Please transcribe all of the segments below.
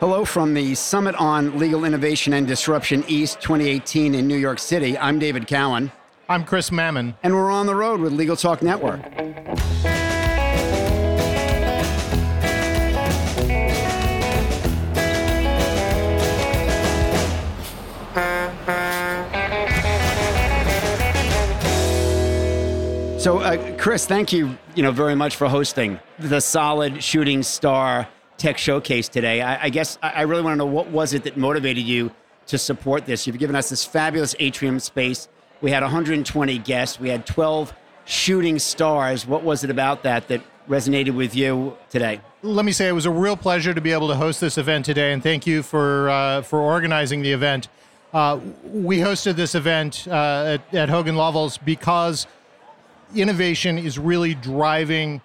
Hello from the Summit on Legal Innovation and Disruption East 2018 in New York City. I'm David Cowen. I'm Chris Mammen. And we're on the road with Legal Talk Network. So, uh, Chris, thank you, you know, very much for hosting the Solid Shooting Star Tech Showcase today. I, I guess I really want to know what was it that motivated you to support this. You've given us this fabulous atrium space. We had 120 guests. We had 12 shooting stars. What was it about that that resonated with you today? Let me say it was a real pleasure to be able to host this event today, and thank you for uh, for organizing the event. Uh, we hosted this event uh, at, at Hogan Lovells because innovation is really driving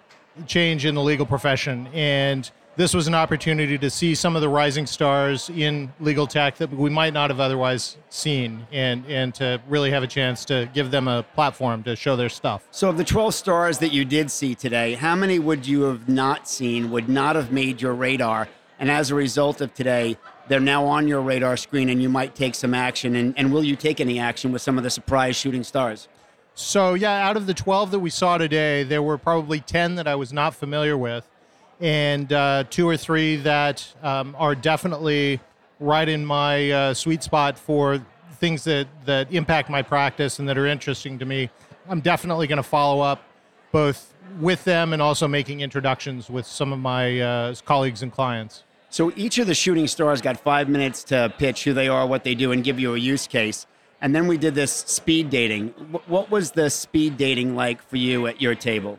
change in the legal profession. And this was an opportunity to see some of the rising stars in legal tech that we might not have otherwise seen and, and to really have a chance to give them a platform to show their stuff. So, of the 12 stars that you did see today, how many would you have not seen, would not have made your radar? And as a result of today, they're now on your radar screen and you might take some action. And, and will you take any action with some of the surprise shooting stars? So, yeah, out of the 12 that we saw today, there were probably 10 that I was not familiar with, and uh, two or three that um, are definitely right in my uh, sweet spot for things that, that impact my practice and that are interesting to me. I'm definitely going to follow up both with them and also making introductions with some of my uh, colleagues and clients. So, each of the shooting stars got five minutes to pitch who they are, what they do, and give you a use case. And then we did this speed dating. What was the speed dating like for you at your table?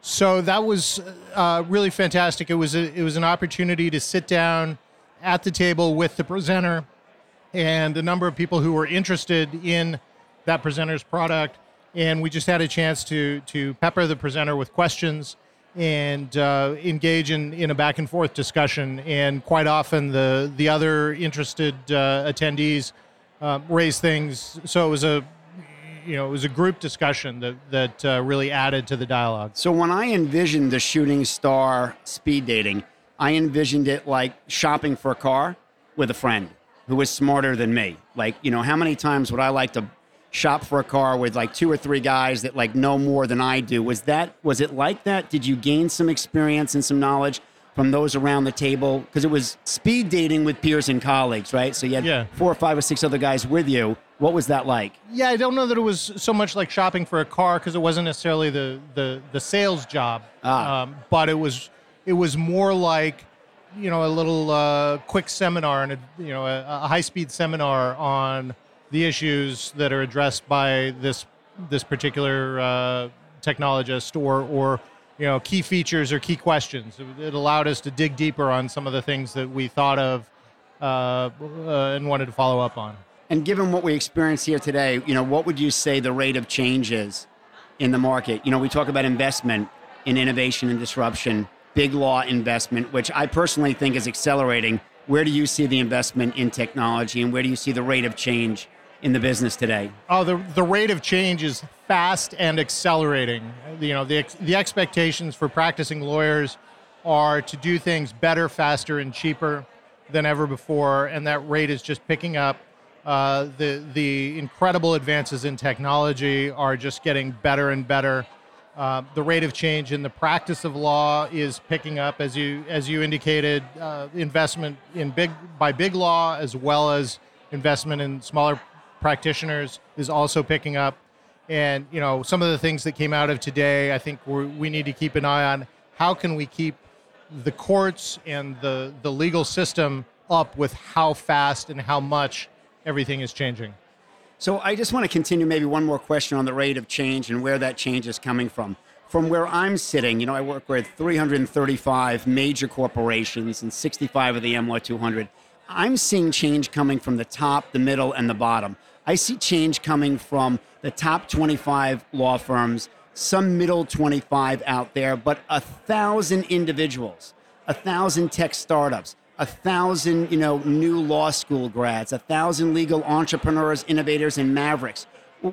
So that was uh, really fantastic. It was a, it was an opportunity to sit down at the table with the presenter and a number of people who were interested in that presenter's product, and we just had a chance to to pepper the presenter with questions and uh, engage in, in a back and forth discussion. And quite often, the the other interested uh, attendees uh, raise things. So it was a you know it was a group discussion that that uh, really added to the dialogue. So when I envisioned the shooting star speed dating, I envisioned it like shopping for a car with a friend who was smarter than me. Like you know how many times would I like to shop for a car with like two or three guys that like know more than I do? Was that was it like that? Did you gain some experience and some knowledge? From those around the table because it was speed dating with peers and colleagues, right? So you had yeah. four or five or six other guys with you. What was that like? Yeah, I don't know that it was so much like shopping for a car because it wasn't necessarily the the, the sales job, ah. um, but it was it was more like you know a little uh, quick seminar and a, you know a, a high speed seminar on the issues that are addressed by this this particular uh, technologist or or you know key features or key questions. It allowed us to dig deeper on some of the things that we thought of uh, uh, and wanted to follow up on. And given what we experienced here today, you know, what would you say the rate of change is in the market? You know, we talk about investment in innovation and disruption, big law investment, which I personally think is accelerating. Where do you see the investment in technology, and where do you see the rate of change in the business today? Oh, the the rate of change is fast and accelerating. You know, the the expectations for practicing lawyers are to do things better, faster, and cheaper than ever before, and that rate is just picking up. Uh, the the incredible advances in technology are just getting better and better. Uh, the rate of change in the practice of law is picking up, as you as you indicated. Uh, investment in big by big law as well as investment in smaller practitioners is also picking up. And you know, some of the things that came out of today, I think we need to keep an eye on. How can we keep the courts and the the legal system up with how fast and how much everything is changing? So I just want to continue maybe one more question on the rate of change and where that change is coming from. From where I'm sitting, you know, I work with 335 major corporations and 65 of the AmLaw 200. I'm seeing change coming from the top, the middle, and the bottom. I see change coming from the top 25 law firms, some middle 25 out there, but a thousand individuals, a thousand tech startups, a thousand, you know, new law school grads, a thousand legal entrepreneurs, innovators, and mavericks.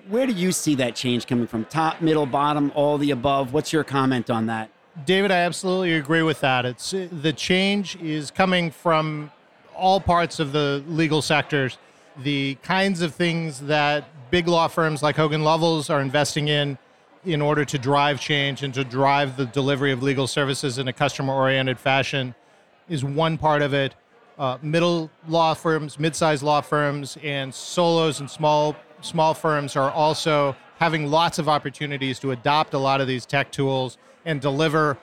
Where do you see that change coming from? Top, middle, bottom, all the above? What's your comment on that? David, I absolutely agree with that. It's the change is coming from all parts of the legal sectors, the kinds of things that big law firms like Hogan Lovells are investing in in order to drive change and to drive the delivery of legal services in a customer oriented fashion is one part of it. Uh, middle law firms, mid-sized law firms, and solos and small small firms are also having lots of opportunities to adopt a lot of these tech tools and deliver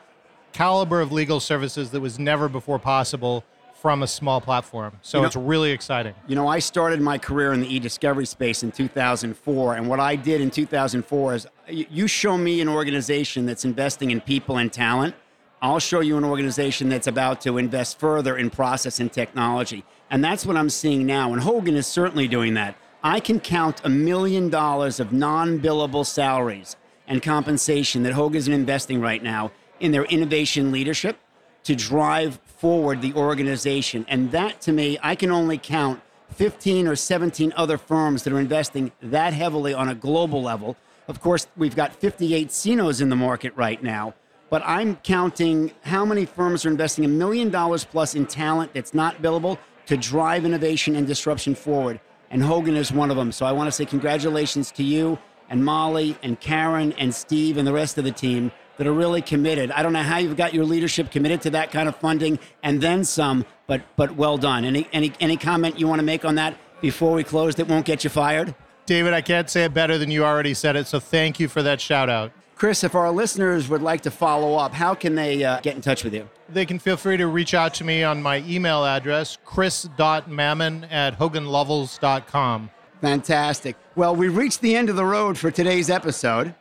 caliber of legal services that was never before possible from a small platform. So you know, it's really exciting. You know, I started my career in the e-discovery space in 2004, and what I did in 2004 is you show me an organization that's investing in people and talent, I'll show you an organization that's about to invest further in process and technology. And that's what I'm seeing now. And Hogan is certainly doing that. I can count a million dollars of non billable salaries and compensation that Hogan is investing right now in their innovation leadership to drive forward the organization. And that to me, I can only count 15 or 17 other firms that are investing that heavily on a global level. Of course, we've got 58 CINOs in the market right now but I'm counting how many firms are investing a million dollars plus in talent that's not billable to drive innovation and disruption forward. And Hogan is one of them. So I want to say congratulations to you and Molly and Karen and Steve and the rest of the team that are really committed. I don't know how you've got your leadership committed to that kind of funding and then some, but but well done. Any any any comment you want to make on that before we close that won't get you fired? David, I can't say it better than you already said it, so thank you for that shout out. Chris, if our listeners would like to follow up, how can they uh, get in touch with you? They can feel free to reach out to me on my email address, chris.mammen at hoganlovells.com. Fantastic. Well, we've reached the end of the road for today's episode,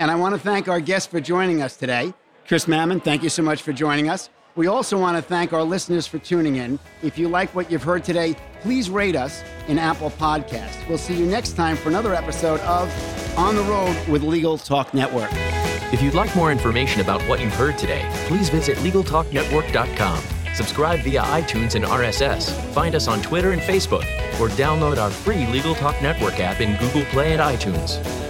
and I want to thank our guests for joining us today. Chris Mammen, thank you so much for joining us. We also want to thank our listeners for tuning in. If you like what you've heard today, please rate us in Apple Podcasts. We'll see you next time for another episode of On the Road with Legal Talk Network. If you'd like more information about what you've heard today, please visit LegalTalkNetwork.com. Subscribe via iTunes and RSS. Find us on Twitter and Facebook, or download our free Legal Talk Network app in Google Play and iTunes.